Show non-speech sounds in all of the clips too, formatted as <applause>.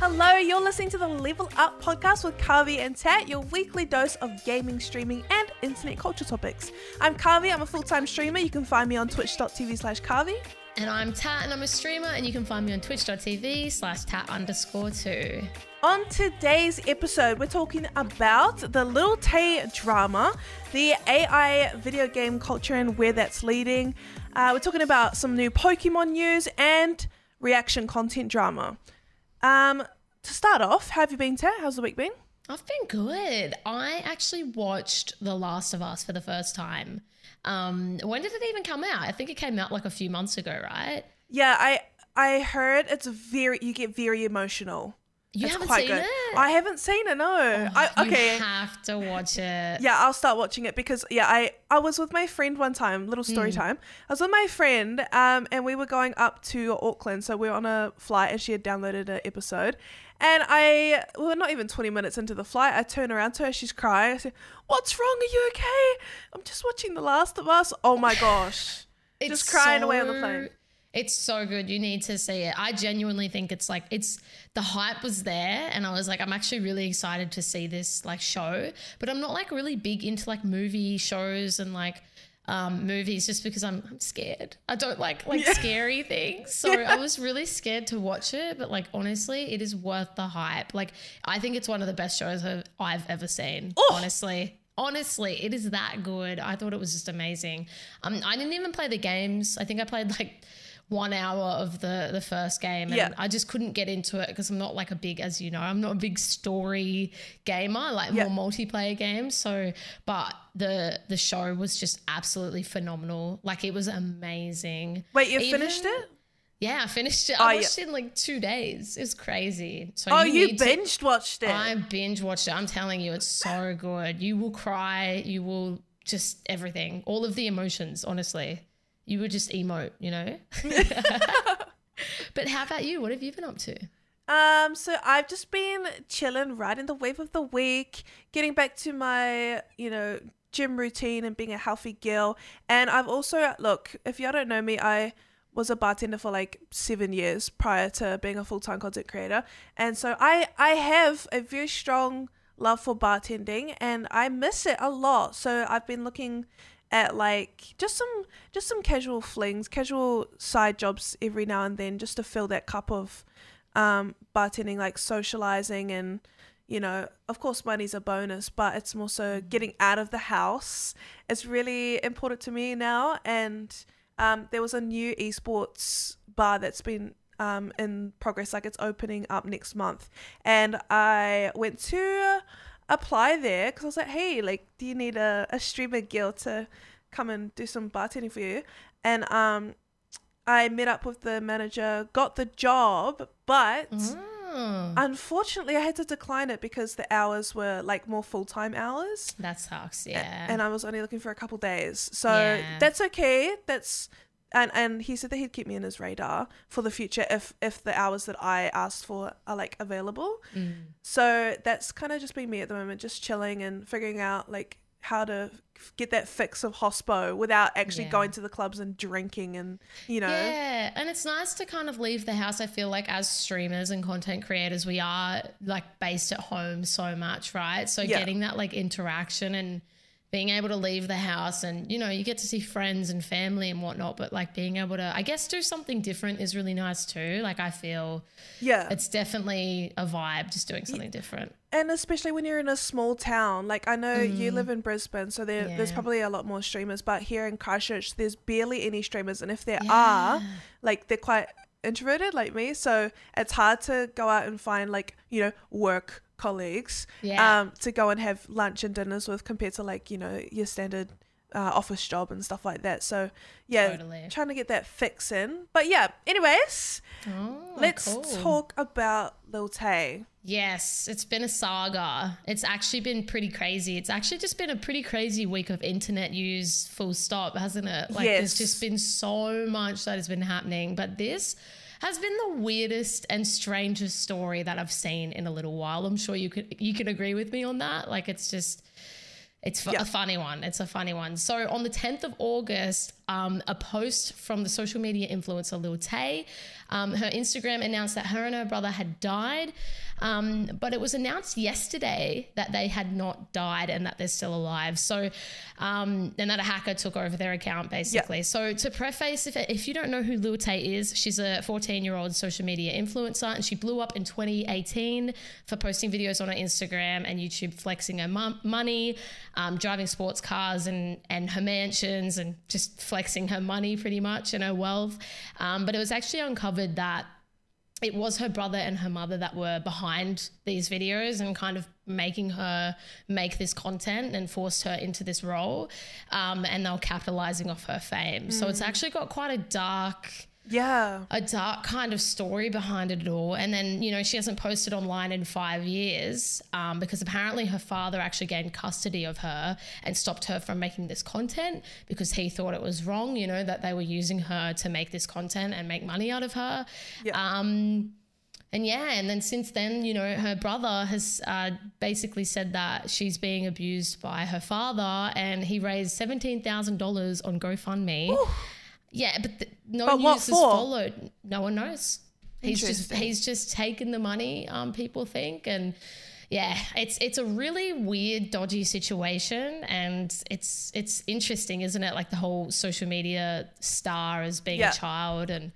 Hello, you're listening to the Level Up podcast with Karvey and Tat, your weekly dose of gaming, streaming, and internet culture topics. I'm Karvey, I'm a full time streamer. You can find me on twitch.tv slash Karvey. And I'm Tat, and I'm a streamer, and you can find me on twitch.tv slash tat underscore two. On today's episode, we're talking about the Lil Tay drama, the AI video game culture and where that's leading. Uh, we're talking about some new Pokemon news and reaction content drama. Um, to start off, how have you been, Tat? How's the week been? I've been good. I actually watched The Last of Us for the first time. Um, when did it even come out? I think it came out like a few months ago, right? Yeah, I I heard it's very you get very emotional. You It's haven't quite seen good. it? I haven't seen it. No. I, You okay. have to watch it. Yeah, I'll start watching it because yeah, I I was with my friend one time, little story time. I was with my friend, um, and we were going up to Auckland, so we were on a flight, and she had downloaded an episode, and I we were not even twenty minutes into the flight. I turn around to her, she's crying. I said, "What's wrong? Are you okay?" I'm just watching The Last of Us. Oh my gosh, <laughs> It's just crying away on the plane. It's so good. You need to see it. I genuinely think it's like it's the hype was there and I was like I'm actually really excited to see this like show, but I'm not like really big into like movie shows and like um, movies just because I'm, I'm scared. I don't like like scary <laughs> things. So I was really scared to watch it, but like honestly, it is worth the hype. Like I think it's one of the best shows I've, I've ever seen. Oh. Honestly. Honestly, it is that good. I thought it was just amazing. Um, I didn't even play the games. I think I played like one hour of the the first game, and Yeah. I just couldn't get into it because I'm not like a big, as you know, I'm not a big story gamer. Like Yeah. more multiplayer games. So, but the the show was just absolutely phenomenal. Like it was amazing. Wait, you Even- finished it? Yeah, I finished it. Oh, I yeah. watched it in like two days. It's crazy. So Oh, you need to- watched it. I binge watched it. I'm telling you, it's so good. You will cry. You will just everything, all of the emotions. Honestly, you would just emote. You know. <laughs> <laughs> but how about you? What have you been up to? Um, so I've just been chilling, riding the wave of the week, getting back to my, you know, gym routine and being a healthy girl. And I've also look, if y'all don't know me, I was a bartender for like seven years prior to being a full time content creator. And so I I have a very strong love for bartending and I miss it a lot. So I've been looking at like just some just some casual flings, casual side jobs every now and then just to fill that cup of um, bartending, like socializing, and you know, of course, money's a bonus, but it's more so getting out of the house. It's really important to me now. And um, there was a new esports bar that's been um, in progress, like it's opening up next month, and I went to apply there because I was like, hey, like, do you need a, a streamer girl to come and do some bartending for you? And um, I met up with the manager, got the job, but Oh, unfortunately I had to decline it because the hours were like more full time hours. that sucks. Yeah. And I was only looking for a couple days. So Yeah. that's okay. That's and and he said that he'd keep me in his radar for the future if if the hours that I asked for are like available. Mm. So that's kind of just been me at the moment, just chilling and figuring out like how to get that fix of hospo without actually Yeah. going to the clubs and drinking and you know Yeah, and it's nice to kind of leave the house. I feel like as streamers and content creators, we are like based at home so much, right? So Yeah. getting that like interaction and being able to leave the house and you know you get to see friends and family and whatnot but like being able to i guess do something different is really nice too. Like i feel yeah. it's definitely a vibe just doing something different. and especially when you're in a small town like i know you live in brisbane so there, there's Mm. Probably a lot more streamers but here in christchurch there's barely any streamers and if there are like they're quite introverted like me so it's hard to go out and find like you know work colleagues Yeah. um to go and have lunch and dinners with compared to like you know your standard uh, office job and stuff like that so yeah Totally. trying to get that fix in but yeah anyways oh, let's cool. talk about lil tay Yes, it's been a saga. It's actually been pretty crazy. It's actually just been a pretty crazy week of internet news, full stop, hasn't it? Like, Yes. there's just been so much that has been happening. But this has been the weirdest and strangest story that I've seen in a little while. I'm sure you could you can agree with me on that. Like, it's just it's Yeah. a funny one. It's a funny one. So on the 10th of August, um, a post from the social media influencer Lil Tay. Um, her Instagram announced that her and her brother had died, um, but it was announced yesterday that they had not died and that they're still alive. So, um, and that a hacker took over their account basically. So, to preface, if, if you don't know who Lil Tay is, she's a 14 year old social media influencer and she blew up in 2018 for posting videos on her Instagram and YouTube flexing her mom- money, um, driving sports cars and, and her mansions and just flexing her money pretty much and her wealth. Um, but it was actually uncovered that it was her brother and her mother that were behind these videos and kind of making her make this content and forced her into this role. Um, and they were capitalizing off her fame. Mm. So it's actually got quite a dark yeah a dark kind of story behind it all and then you know she hasn't posted online in five years um, because apparently her father actually gained custody of her and stopped her from making this content because he thought it was wrong you know that they were using her to make this content and make money out of her yeah. um, and yeah, and then since then, you know, her brother has uh, basically said that she's being abused by her father, and he raised seventeen thousand dollars on GoFundMe. Ooh. Yeah, but the, no but news has followed. No one knows. He's just he's just taken the money. Um, people think, and yeah, it's it's a really weird, dodgy situation, and it's it's interesting, isn't it? Like the whole social media star as being yeah. a child, and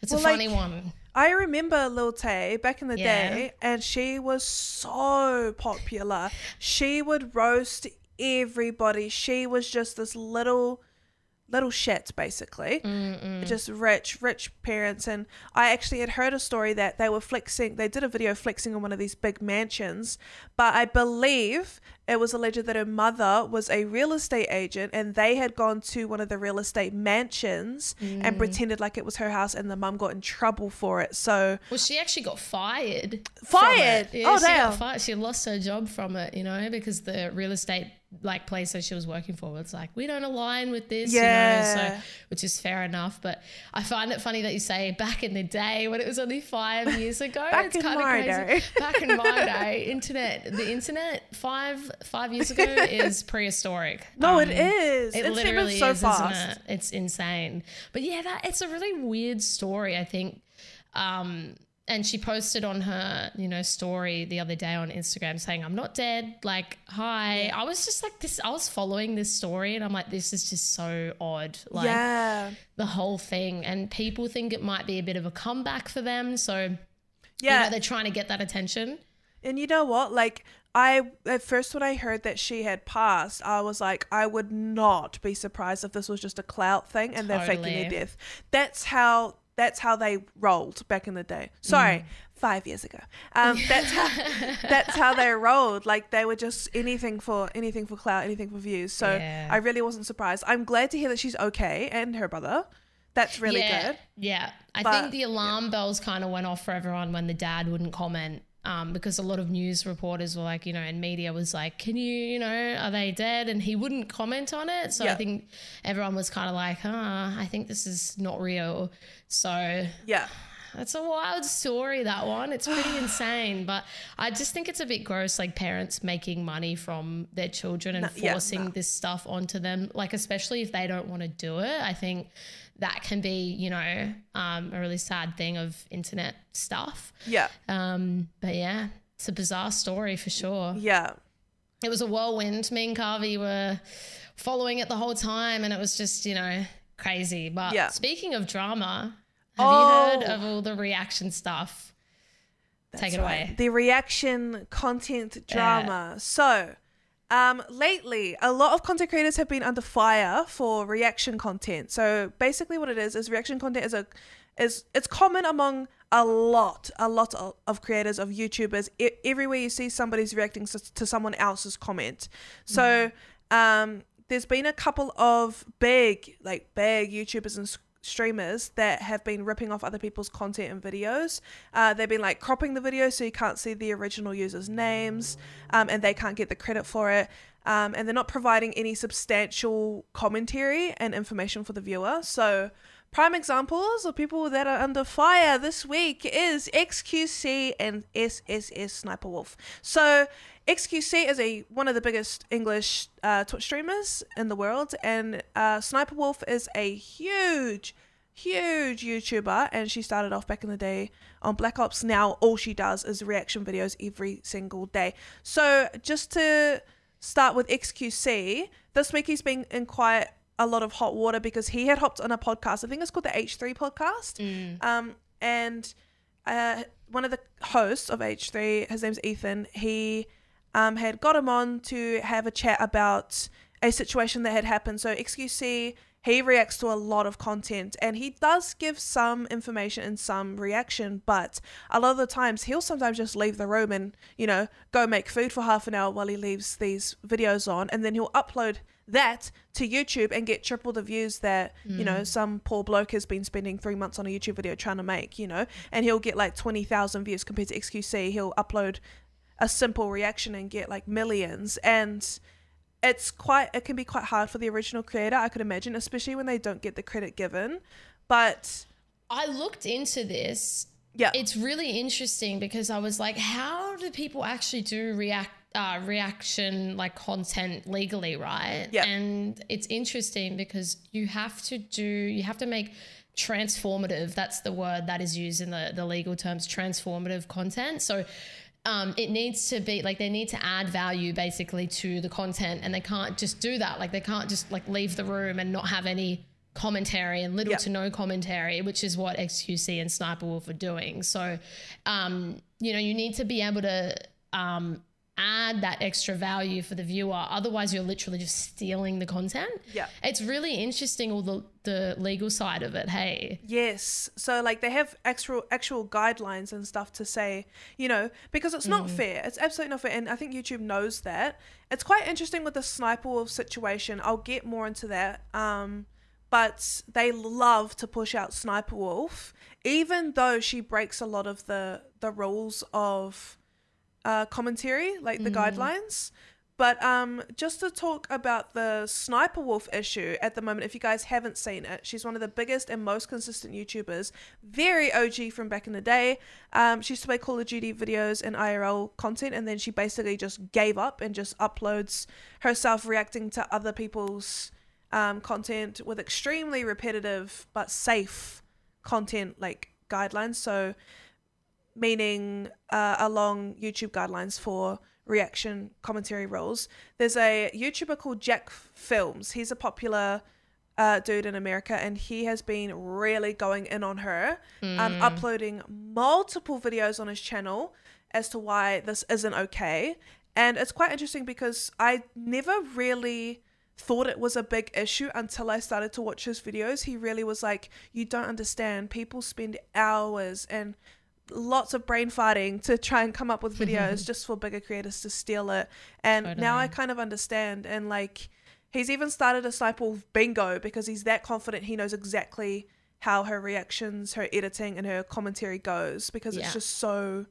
it's well, a funny like, one. I remember Lil Tay back in the yeah. day, and she was so popular. She would roast everybody. She was just this little little shits basically. Mm-mm. just rich rich parents. And i actually had heard a story that they were flexing they did a video flexing on one of these big mansions. But i believe it was alleged that her mother was a real estate agent and they had gone to one of the real estate mansions mm. and pretended like it was her house and the mum got in trouble for it. So well she actually got fired fired? Yeah, oh she damn. fired. she lost her job from it you know because the real estate like place that she was working for it's like we don't align with this yeah. you know so which is fair enough but i find it funny that you say back in the day when it was only five years ago. Back it's kind of crazy. day. <laughs> back in my day internet the internet five five years ago is prehistoric. No um, it is. it it's literally so is fast. it? It's insane. But yeah that it's a really weird story i think. Um and she posted on her you know story the other day on instagram saying i'm not dead. Like hi. I was just like this i was following this story and i'm like this is just so odd. Like yeah. the whole thing. And people think it might be a bit of a comeback for them. So yeah you know, they're trying to get that attention. And you know what? Like I at first when I heard that she had passed, I was like, I would not be surprised if this was just a clout thing and totally. they're faking their death. That's how that's how they rolled back in the day. Sorry, mm. five years ago. Um, that's how <laughs> that's how they rolled. Like they were just anything for anything for clout, anything for views. So yeah. I really wasn't surprised. I'm glad to hear that she's okay and her brother. That's really yeah, good. Yeah, I but, think the alarm yeah. bells kind of went off for everyone when the dad wouldn't comment. Um, because a lot of news reporters were like, you know, and media was like, can you, you know, are they dead? And he wouldn't comment on it. So I think everyone was kind of like, huh, I think this is not real. So yeah. it's a wild story, that one. It's pretty <sighs> insane. But I just think it's a bit gross, like parents making money from their children and no, forcing yeah, no. this stuff onto them, like, especially if they don't want to do it. I think that can be, you know, um, a really sad thing of internet stuff. Yeah. Um, but yeah, it's a bizarre story for sure. Yeah. It was a whirlwind. Me and Karvey were following it the whole time, and it was just, you know, crazy. But yeah. speaking of drama, have oh. you heard of all the reaction stuff? That's Take it right. away. The reaction content drama. Yeah. So, um, lately, a lot of content creators have been under fire for reaction content. So basically, what it is is reaction content is a is it's common among a lot, a lot of creators of YouTubers. everywhere you see somebody's reacting to someone else's comment. So, mm. um, there's been a couple of big, like big YouTubers and streamers that have been ripping off other people's content and videos. Uh, they've been like cropping the video so you can't see the original users' names um, and they can't get the credit for it. Um, and they're not providing any substantial commentary and information for the viewer. So prime examples of people that are under fire this week is XQC and SSS Sniper Wolf. So XQC is a one of the biggest English uh, Twitch streamers in the world, and uh, Sniper Wolf is a huge, huge YouTuber, and she started off back in the day on Black Ops. Now all she does is reaction videos every single day. So just to start with XQC, this week he's been in quite a lot of hot water because he had hopped on a podcast. I think it's called the H3 podcast. Um, and uh, one of the hosts of H3, his name's Ethan, he um, had got him on to have a chat about a situation that had happened. So XQC, he reacts to a lot of content and he does give some information and some reaction, but a lot of the times he'll sometimes just leave the room and, you know, go make food for half an hour while he leaves these videos on and then he'll upload that to YouTube and get triple the views that, you know, mm. some poor bloke has been spending three months on a YouTube video trying to make, you know, and he'll get like 20,000 views compared to XQC. He'll upload a simple reaction and get like millions. And it's quite, it can be quite hard for the original creator, I could imagine, especially when they don't get the credit given. But I looked into this. yeah, It's really interesting because I was like, how do people actually do react uh, reaction like content legally, right? Yeah. And it's interesting because you have to do you have to make transformative. That's the word that is used in the the legal terms. Transformative content. So. Um, it needs to be like they need to add value basically to the content and they can't just do that like they can't just like leave the room and not have any commentary and little Yeah. to no commentary, which is what XQC and Sniper Wolf are doing. So, um, you know, you need to be able to um, add that extra value for the viewer. Otherwise, you're literally just stealing the content. Yeah. It's really interesting, all the, the legal side of it. Hey. Yes. So like they have actual actual guidelines and stuff to say, you know, because it's not fair. It's absolutely not fair. And I think YouTube knows that. It's quite interesting with the sniper wolf situation. I'll get more into that. Um but they love to push out Sniper Wolf, even though she breaks a lot of the the rules of uh, commentary, like the guidelines. But um, just to talk about the Sniper Wolf issue at the moment, if you guys haven't seen it, she's one of the biggest and most consistent YouTubers. Very OG from back in the day. Um, she used to make Call of Duty videos and IRL content, and then she basically just gave up and just uploads herself reacting to other people's um, content with extremely repetitive but safe content like guidelines. So meaning uh, along YouTube guidelines for reaction commentary rules. There's a YouTuber called Jack Films. He's a popular uh, dude in America, and he has been really going in on her, um, uploading multiple videos on his channel as to why this isn't okay. And it's quite interesting because I never really thought it was a big issue until I started to watch his videos. He really was like, You don't understand. People spend hours and lots of brain farting to try and come up with <laughs> videos just for bigger creators to steal it. And now I kind of understand. And like, he's even started a Wolf bingo because he's that confident he knows exactly how her reactions, her editing, and her commentary goes because Yeah. it's just so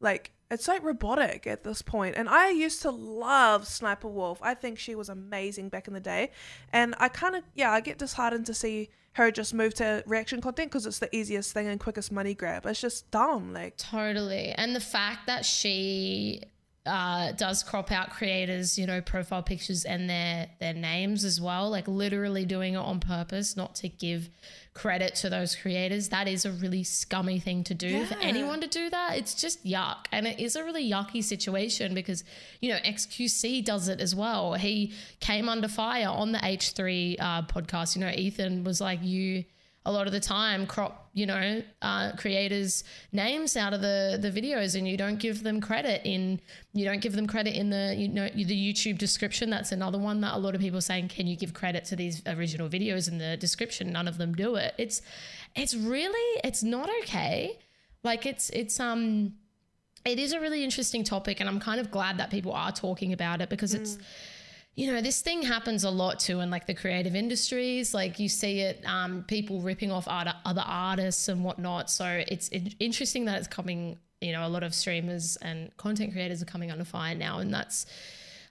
like it's like robotic at this point and i used to love sniper wolf i think she was amazing back in the day and i kind of yeah i get disheartened to see her just move to reaction content because it's the easiest thing and quickest money grab it's just dumb like Totally. And the fact that she uh, does crop out creators, you know, profile pictures and their their names as well, like literally doing it on purpose, not to give credit to those creators. That is a really scummy thing to do. For anyone to do that, it's just yuck. And it is a really yucky situation because, you know, XQC does it as well. He came under fire on the H3 uh, podcast. You know, Ethan was like, you a lot of the time crop you know uh, creators names out of the the videos and you don't give them credit in you don't give them credit in the you know the youtube description. That's another one that a lot of people are saying can you give credit to these original videos in the description? None of them do it. It's it's really it's not okay. Like it's it's um it is a really interesting topic and i'm kind of glad that people are talking about it because it's you know this thing happens a lot too in like the creative industries. Like you see it um, people ripping off art- other artists and whatnot. So it's in- interesting that it's coming you know a lot of streamers and content creators are coming under fire now and that's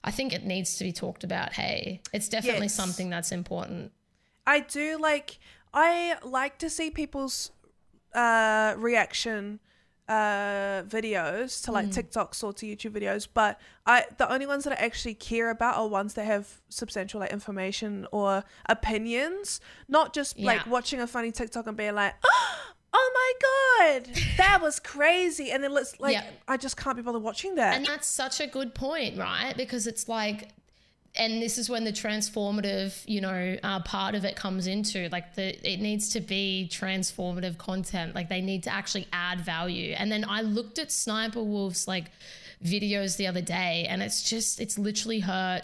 i think it needs to be talked about. Hey it's definitely Yes. something that's important. I do like I like to see people's uh, reaction uh videos to like TikToks or to YouTube videos, but I the only ones that I actually care about are ones that have substantial like information or opinions, not just like watching a funny TikTok and being like, <gasps> "Oh my god, that was crazy," and then let's like Yeah. I just can't be bothered watching that. And that's such a good point, right? Because it's like, and this is when the transformative, you know, uh, part of it comes into like the it needs to be transformative content. Like they need to actually add value. And then I looked at Sniper Wolf's like videos the other day, and it's just it's literally her.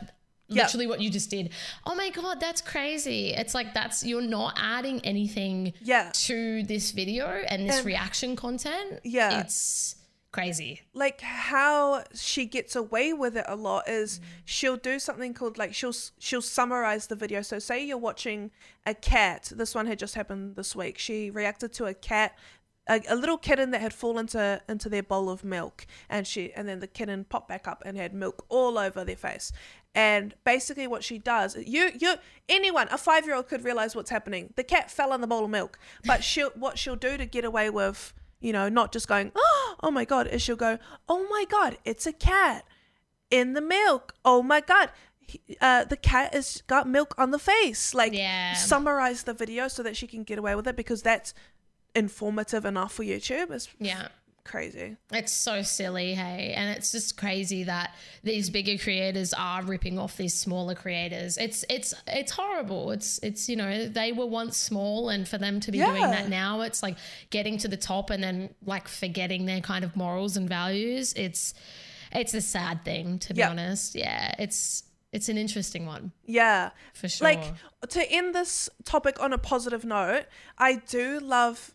Literally, what you just did. Oh my god, that's crazy! It's like that's you're not adding anything Yeah. to this video and this And- reaction content. Yeah. it's crazy. like how she gets away with it a lot is mm. she'll do something called like she'll she'll summarize the video. So say you're watching a cat. This one had just happened this week. She reacted to a cat a, a little kitten that had fallen into into their bowl of milk. And she and then the kitten popped back up and had milk all over their face. And basically what she does you you anyone a five year old could realize what's happening. The cat fell in the bowl of milk. But <laughs> she'll what she'll do to get away with you know, not just going, oh oh my God, she'll go, oh my God, it's a cat in the milk. Oh my God, uh, the cat has got milk on the face. Like, Yeah. summarize the video so that she can get away with it because that's informative enough for YouTube. It's Yeah. Crazy. It's so silly, hey, and it's just crazy that these bigger creators are ripping off these smaller creators. It's it's it's horrible. It's it's you know they were once small, and for them to be doing that now, it's like getting to the top and then like forgetting their kind of morals and values. It's it's a sad thing to be Yeah. honest. Yeah, it's it's an interesting one Yeah. for sure. Like to end this topic on a positive note, I do love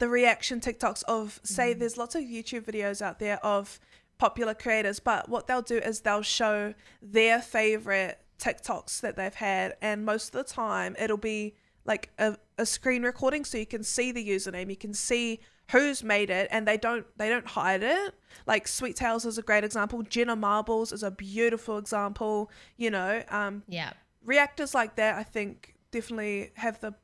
the reaction TikToks of say there's lots of YouTube videos out there of popular creators, but what they'll do is they'll show their favorite TikToks that they've had, and most of the time it'll be like a, a screen recording so you can see the username, you can see who's made it and they don't they don't hide it. Like sweet tales is a great example. Jenna marbles is a beautiful example you know um yeah. reactors like that i think definitely have the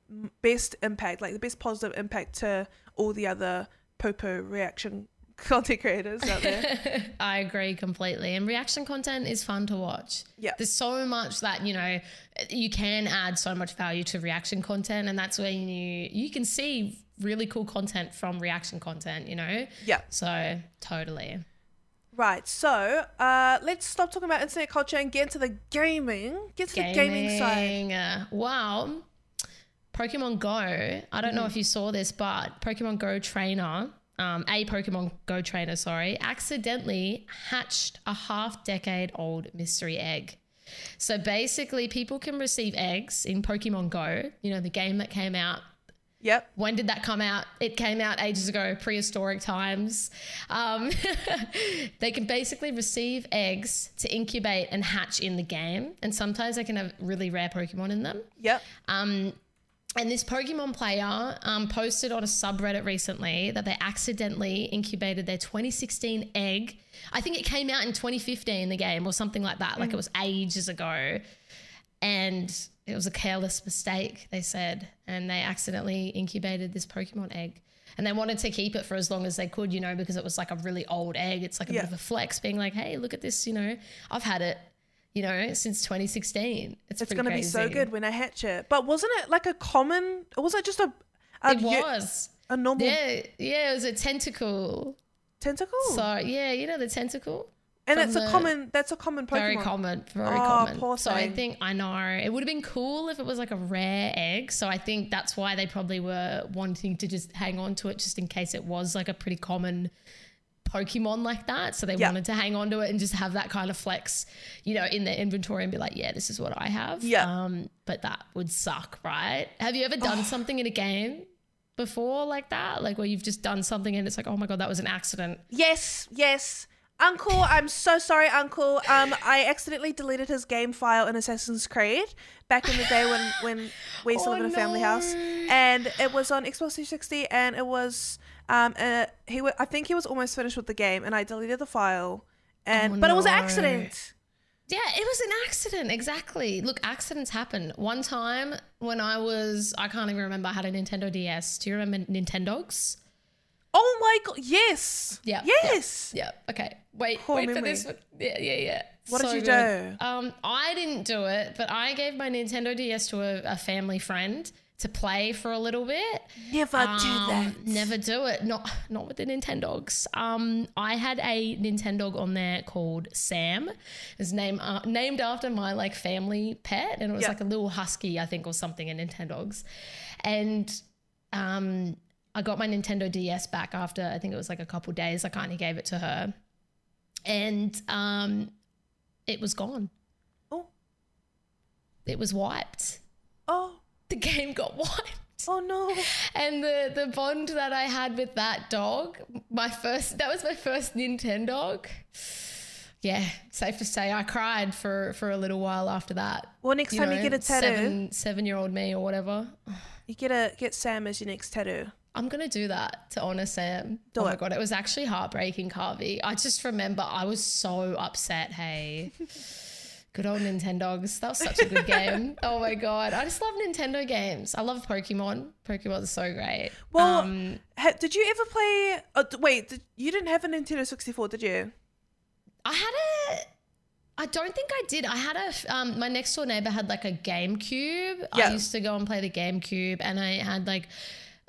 best impact like the best positive impact to all the other poo-poo reaction <laughs> content creators out there <laughs> I agree completely. And reaction content is fun to watch. Yeah. There's so much that, you know, you can add so much value to reaction content. And that's when you you can see really cool content from reaction content, you know? yeah So totally. right so uh let's stop talking about internet culture and get into the gaming get to the gaming side uh, wow. Pokemon Go. I don't know Mm. if you saw this, but Pokemon Go trainer, um, a Pokemon Go trainer, sorry, accidentally hatched a half decade old mystery egg. So basically, people can receive eggs in Pokemon Go, you know, the game that came out yep when did that come out? It came out ages ago, prehistoric times. Um, <laughs> they can basically receive eggs to incubate and hatch in the game, and sometimes they can have really rare Pokemon in them. yep Um, and this Pokemon player um, posted on a subreddit recently that they accidentally incubated their 2016 egg. I think it came out in 2015, the game, or something like that. Like it was ages ago. And it was a careless mistake, they said. And they accidentally incubated this Pokemon egg. And they wanted to keep it for as long as they could, you know, because it was like a really old egg. It's like a Yeah. bit of a flex, being like, hey, look at this, you know, I've had it, you know, since 2016. It's, it's gonna be so good when i hatch it but wasn't it like a common or was it just a a, It was. a normal Yeah, yeah, it was a Tentacool. Tentacool So yeah, you know the Tentacool. and that's a common that's a common pokemon Very common, very Oh, common. poor so I think I know it would have been cool if it was like a rare egg. So I think that's why they probably were wanting to just hang on to it just in case it was like a pretty common Pokemon like that. So they Yeah. wanted to hang on to it and just have that kind of flex, you know, in their inventory and be like, yeah, this is what I have. Yeah. Um, but that would suck, right? Have you ever done something in a game before like that? Like where you've just done something and it's like, oh my God, that was an accident. Yes, yes. Uncle, I'm so sorry, Uncle. Um, I accidentally deleted his game file in Assassin's Creed back in the day when when we used to Oh, live in a <gasps> family house, and it was on Xbox 360, and it was um, uh, he wa I think he was almost finished with the game, and I deleted the file, and Oh, but it was an accident. Yeah, it was an accident. Exactly. Look, accidents happen. One time when I was, I can't even remember, I had a Nintendo DS. Do you remember Nintendogs? Oh my god, yes. Yeah. Yes. Yeah. Okay. Wait. Poor wait memory. for this one. Yeah. Yeah. Yeah. What did you good. do? Um, I didn't do it, but I gave my Nintendo DS to a, a family friend to play for a little bit. Never do Um, that. Never do it. Not not with the Nintendogs. Um, I had a Nintendog on there called Sam. It's name uh, named after my like family pet, and it was Yeah. like a little husky, I think, or something in Nintendogs. And um, I got my Nintendo DS back after I think it was like a couple days. I kind of gave it to her, and um, it was gone. Oh. It was wiped. Oh. The game got wiped. Oh no. And the the bond that I had with that dog, my first that was my first Nintendo. Yeah, safe to say I cried for for a little while after that. Well, next time you get a tattoo, seven seven year old me or whatever. you get a get Sam as your next tattoo. I'm gonna do that to honor Sam. Do oh my god, it was actually heartbreaking, Karvey. I just remember I was so upset. Hey, <laughs> good old Nintendogs. That was such a good game. <laughs> Oh my god, I just love Nintendo games. I love Pokemon. Pokemon is so great. Well, Um, Ha, did you ever play? Oh, d- wait, did, you didn't have a Nintendo 64, did you? I had a. I don't think I did. I had a. Um, my next door neighbor had like a GameCube. Yeah. I used to go and play the GameCube, and I had like,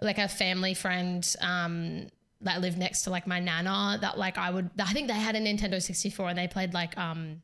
like a family friend. Um, that lived next to like my nana. That like I would. I think they had a Nintendo sixty four, and they played like um.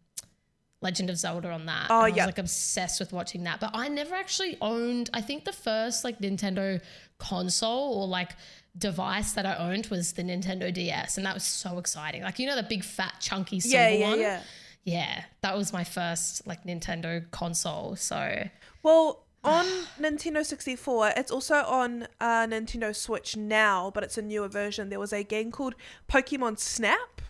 Legend of Zelda on that. Oh, and I was yeah. like obsessed with watching that. But I never actually owned I think the first like Nintendo console or like device that I owned was the Nintendo DS. And that was so exciting. Like you know the big fat chunky silver Yeah, yeah, one? yeah. Yeah. That was my first like Nintendo console. So Well, on Nintendo 64, it's also on uh, Nintendo Switch now, but it's a newer version. There was a game called Pokemon Snap.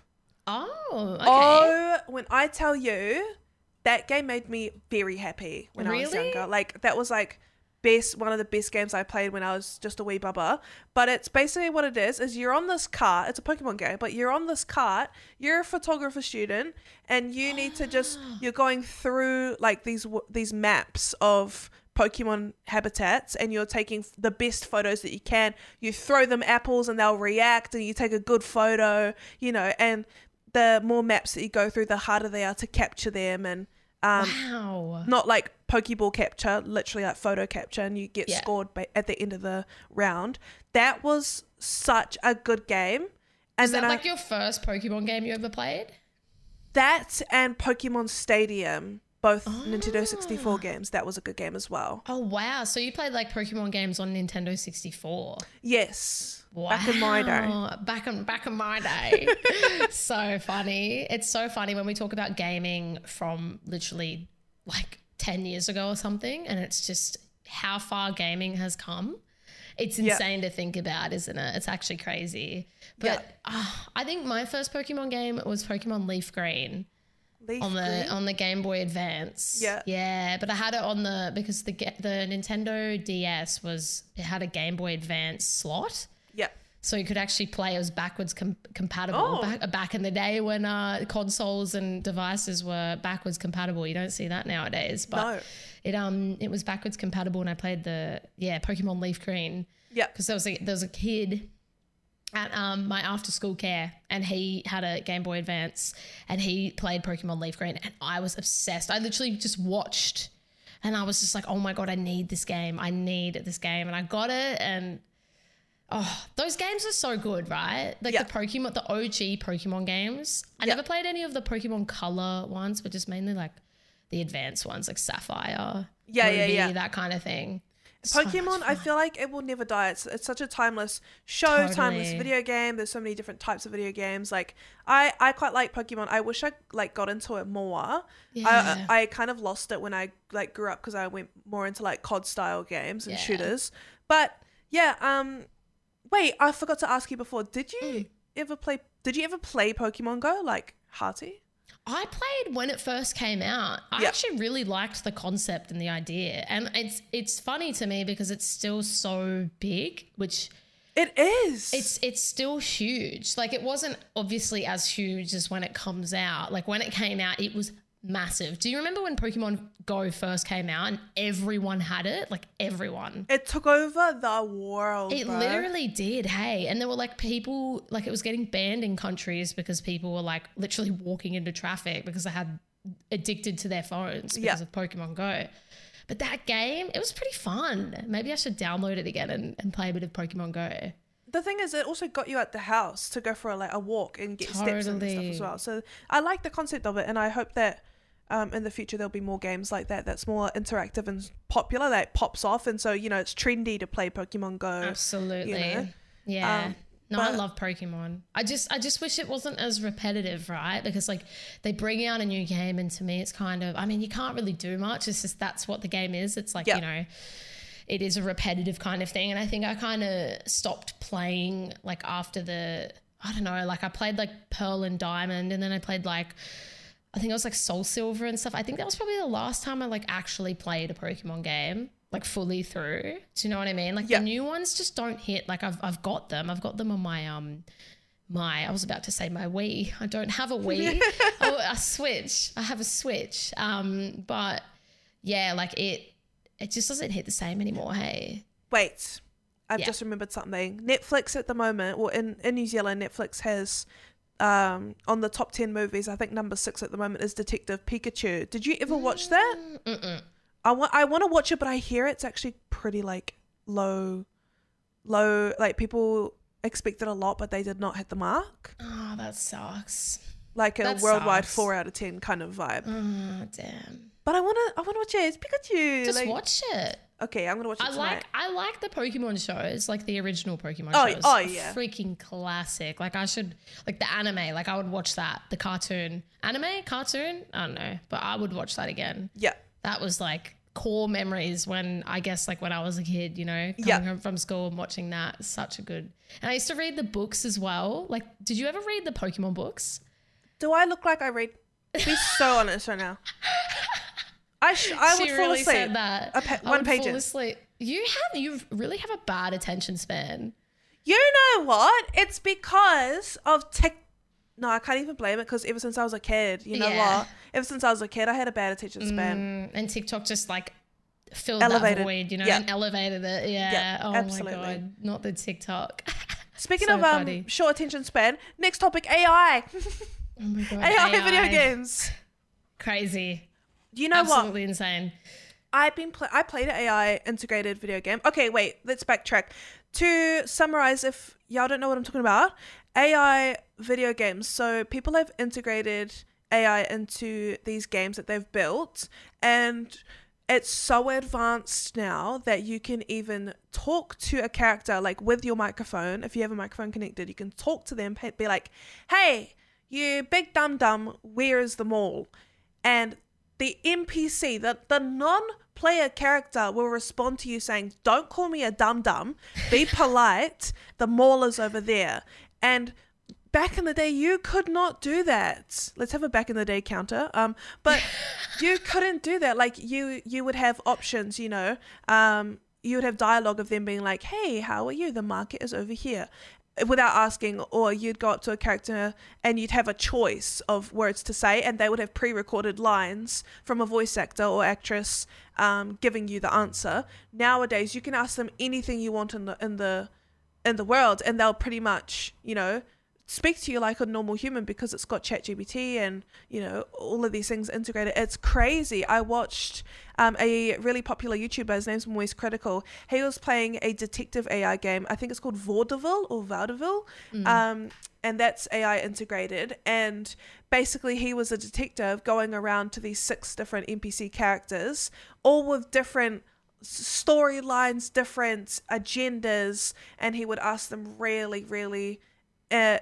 Oh, okay. Oh, when I tell you, that game made me very happy when I was younger. Like that was like best one of the best games I played when I was just a wee bubba. But it's basically what it is is you're on this cart. It's a Pokemon game, but you're on this cart. You're a photographer student, and you need to just <gasps> you're going through like these these maps of Pokemon habitats and you're taking the best photos that you can. You throw them apples and they'll react and you take a good photo, you know, and the more maps that you go through, the harder they are to capture them and um, wow. not like Pokeball capture, literally like photo capture, and you get Yeah. scored ba- at the end of the round. That was such a good game. And Is that I, like your first Pokemon game you ever played? that and Pokemon Stadium, both Ah. Nintendo 64 games, that was a good game as well. Oh wow. So you played like Pokemon games on Nintendo 64. Yes. Back in my day. Wow. <laughs> Back in back in my day. <laughs> so funny. It's so funny when we talk about gaming from literally like 10 years ago or something and it's just how far gaming has come. It's Yeah. insane to think about, isn't it? It's actually crazy. Yeah. But ah, I think my first Pokemon game was Pokemon Leaf Green Leaf on the green. on the Game Boy Advance. Yeah. yeah, but I had it on the because the the Nintendo DS was it had a Game Boy Advance slot, yeah. so you could actually play. It was backwards com- compatible Oh. back, back in the day when uh, consoles and devices were backwards compatible. You don't see that nowadays, but No. it um it was backwards compatible, and I played the yeah Pokemon Leaf Green Yeah. because there was a there was a kid at um, my after school care and he had a Game Boy Advance and he played Pokemon Leaf Green and I was obsessed. I literally just watched and I was just like, oh my god, I need this game. I need this game, and I got it and. Oh, those games are so good, right? Like Yeah. the Pokemon, the OG Pokemon games. I Yeah. never played any of the Pokemon Color ones, but just mainly like the advanced ones, like Sapphire, Yeah, yeah, yeah. that kind of thing. So Pokemon, I feel like it will never die. It's, it's such a timeless show, timeless video game. There's so many different types of video games. Like I, I quite like Pokemon. I wish I like got into it more. Yeah. I, I kind of lost it when I like grew up because I went more into like COD style games and Yeah. shooters. But yeah, um, wait, I forgot to ask you before. Did you Mm. ever play? Did you ever play Pokemon Go like Hearty? I played when it first came out. I Yeah. actually really liked the concept and the idea. And it's it's funny to me because it's still so big, which It is. it's it's still huge. Like it wasn't obviously as huge as when it comes out. Like when it came out, it was massive. Do you remember when Pokemon Go first came out and everyone had it? Like everyone. It took over the world. It bro. literally did. Hey, and there were like people like it was getting banned in countries because people were like literally walking into traffic because they had addicted to their phones because Yeah. of Pokemon Go. But that game, it was pretty fun. Maybe I should download it again and, and play a bit of Pokemon Go. The thing is, it also got you at the house to go for a, like a walk and get steps and stuff as well. So I like the concept of it, and I hope that um, in the future there'll be more games like that that's more interactive and popular that pops off, and so you know it's trendy to play Pokemon Go. Absolutely. know? Yeah. Um, no, I love Pokemon. I just I just wish it wasn't as repetitive, right? Because like they bring out a new game and to me it's kind of I mean, you can't really do much. It's just that's what the game is. It's like, you know, it is a repetitive kind of thing. And I think I kind of stopped playing like after the I don't know, like I played like Pearl and Diamond and then I played like I think it was like Soul Silver and stuff. I think that was probably the last time I like actually played a Pokemon game like fully through. Do you know what I mean? Like Yeah. the new ones just don't hit. Like I've I've got them. I've got them on my um my I was about to say my Wii. I don't have a Wii. <laughs> oh, a Switch. I have a Switch. Um, but yeah, like it it just doesn't hit the same anymore. Hey. Wait, I've Yeah. just remembered something. Netflix at the moment, well, in in New Zealand, Netflix has. Um, on the top 10 movies, I think number six at the moment is Detective Pikachu. Did you ever watch that? Mm, mm-mm. I want I want to watch it, but I hear it's actually pretty like low, low. Like people expected a lot, but they did not hit the mark. Oh, that sucks. Like a That worldwide sucks. four out of ten kind of vibe. Oh, damn. But I wanna I wanna watch it. It's Pikachu. Just like, watch it. Okay, I'm gonna watch it I tonight. like I like the Pokemon shows, like the original Pokemon Oh, shows. oh, yeah. freaking classic. Like I should like the anime. Like I would watch that. The cartoon, anime, cartoon. I don't know, but I would watch that again. yeah, That was like core memories when I guess like when I was a kid. You know, coming Yeah. home from school and watching that. Such a good. And I used to read the books as well. Like, did you ever read the Pokemon books? Do I look like I read? Be so honest right now. <laughs> I sh- I would she fall asleep. said that. A pa- one page fall asleep. You have you really have a bad attention span. You know what? It's because of tech. No, I can't even blame it because ever since I was a kid, you know Yeah. what? Ever since I was a kid, I had a bad attention span. Mm, and TikTok just like filled Elevated. that void, you know, Yeah. and elevated it. Yeah. Yeah, oh absolutely. my god, not the TikTok. <laughs> Speaking So of um, short attention span, next topic AI. oh my <laughs> god, AI, video games. crazy, You know what? absolutely insane. I've been pl- I played an AI integrated video game. Okay, wait, let's backtrack. To summarize, if y'all don't know what I'm talking about, AI video games. So people have integrated AI into these games that they've built, and it's so advanced now that you can even talk to a character like with your microphone. If you have a microphone connected, you can talk to them, be like, "Hey, you big dum dum, where is the mall?" And the NPC, the, the non player character, will respond to you saying, Don't call me a dum dum, be <laughs> polite, the mall is over there. And back in the day, you could not do that. Let's have a back in the day counter. Um, but <laughs> you couldn't do that. Like you, you would have options, you know. Um, you would have dialogue of them being like, "Hey, how are you? The market is over here," without asking, or you'd go up to a character and you'd have a choice of words to say, and they would have pre-recorded lines from a voice actor or actress um, giving you the answer. Nowadays, you can ask them anything you want in the in the in the world, and they'll pretty much, you know, speak to you like a normal human because it's got ChatGPT and you know all of these things integrated. It's crazy. I watched um, a really popular YouTuber. His name's Moist Critical. He was playing a detective AI game. I think it's called Vaudeville or Vaudeville, um, and that's AI integrated. And basically, he was a detective going around to these six different NPC characters, all with different storylines, different agendas, and he would ask them really, really, uh,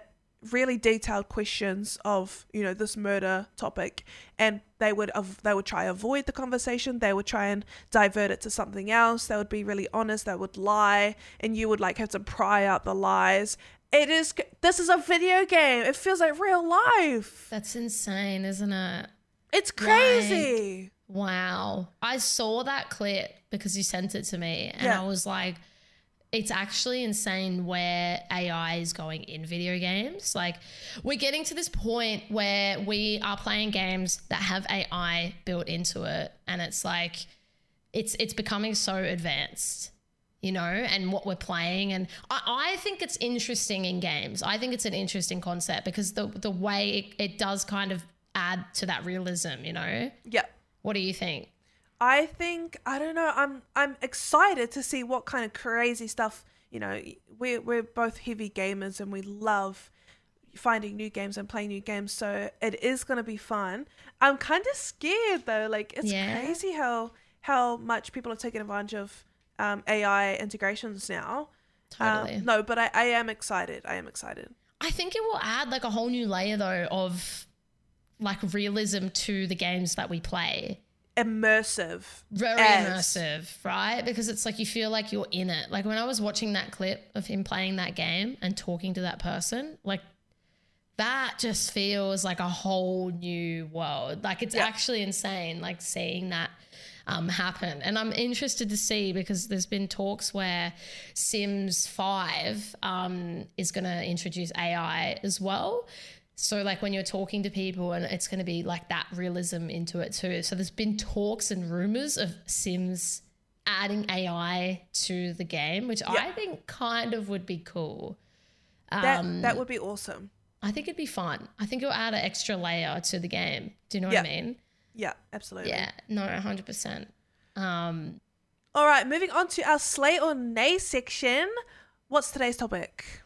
really detailed questions of you know this murder topic, and they would av- they would try avoid the conversation. They would try and divert it to something else. They would be really honest. They would lie, and you would like have to pry out the lies. It is. This is a video game. It feels like real life. That's insane, isn't it? It's crazy. Wow. I saw that clip because you sent it to me and Yeah. I was like, it's actually insane where AI is going in video games. Like, we're getting to this point where we are playing games that have AI built into it, and it's like, it's it's becoming so advanced, you know, and what we're playing. And I, I think it's interesting in games. I think it's an interesting concept because the the way it, it does kind of add to that realism, you know. Yeah. What do you think? I think I don't know. I'm I'm excited to see what kind of crazy stuff. You know, we're we're both heavy gamers and we love finding new games and playing new games. So it is gonna be fun. I'm kind of scared though. Like it's Yeah. crazy how how much people are taking advantage of um, AI integrations now. Um, Totally. no, but I, I am excited. I am excited. I think it will add like a whole new layer though of like realism to the games that we play. Immersive. Very As- immersive, right? Because it's like you feel like you're in it. Like when I was watching that clip of him playing that game and talking to that person, like that just feels like a whole new world. Like it's actually insane, like seeing that um, happen. And I'm interested to see because there's been talks where Sims 5 um, is going to introduce AI as well. So, like when you're talking to people, and it's going to be like that realism into it too. So, there's been talks and rumors of Sims adding AI to the game, which I think kind of would be cool. That Um, that would be awesome. I think it'd be fun. I think it'll add an extra layer to the game. Do you know Yeah. what I mean? Yeah, absolutely. Yeah, no, 100%. Um, All right, moving on to our slay or nay section. What's today's topic?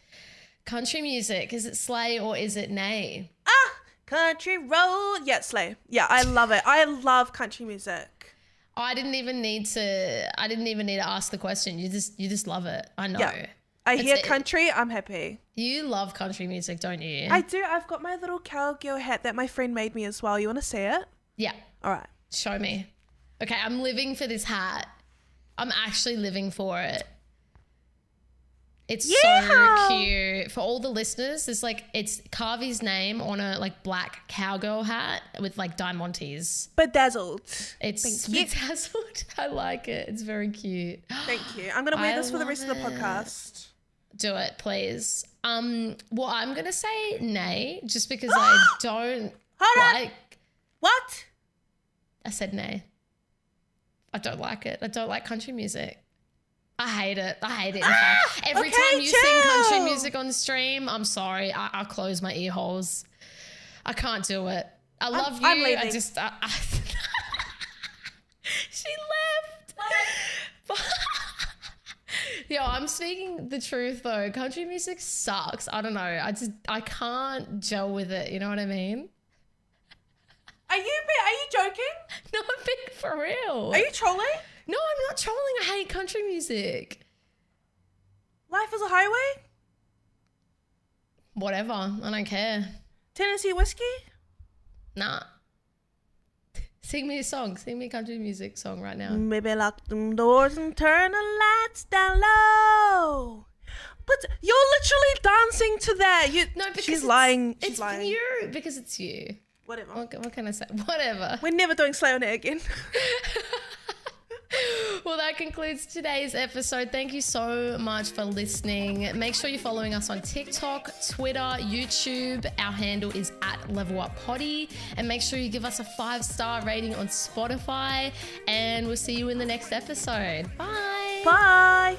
Country music, is it slay or is it nay? Ah, country road. Yeah, slay. Yeah, I love it. I love country music. I didn't even need to I didn't even need to ask the question. You just you just love it. I know. Yeah. I It's- hear it- country, I'm happy. You love country music, don't you? I do. I've got my little cowgirl hat that my friend made me as well. You want to see it? yeah. All right. Show me. Okay, I'm living for this hat. I'm actually living for it. It's so cute. For all the listeners, it's like it's Karvey's name on a like black cowgirl hat with like diamantes. Bedazzled. It's Thank you. bedazzled. <laughs> I like it. It's very cute. Thank you. I'm going to wear I this for the rest of the podcast. Do it, please. Um, well, I'm gonna say nay, just because <gasps> I don't Hold on. like. What? I said nay. I don't like it. I don't like country music. I hate it. I hate it. In fact, ah, every Okay, time you sing country music on stream, I'm sorry. I, I close my ear holes. I can't do it. I love I'm you. I leaving. just. I, I- <laughs> she left. <laughs> Yo, I'm speaking the truth though. Country music sucks. I don't know. I just I can't gel with it. You know what I mean? Are you are you joking? <laughs> No, I'm being for real. Are you trolling? No, I'm not trolling. I hate country music. Life is a highway? Whatever. I don't care. Tennessee whiskey? Nah. Sing me a song. Sing me a country music song right now. Maybe lock them doors and turn the lights down low. But you're literally dancing to that. You No, because she's it's, lying. She's It's lying. you because it's you. Whatever. What, what can I say? <laughs> Whatever. We're never doing Slay or Nay again. <laughs> Well, that concludes today's episode. Thank you so much for listening. Make sure you're following us on TikTok, Twitter, YouTube. Our handle is at Level Up Potty. And make sure you give us a five star rating on Spotify. And we'll see you in the next episode. Bye. Bye.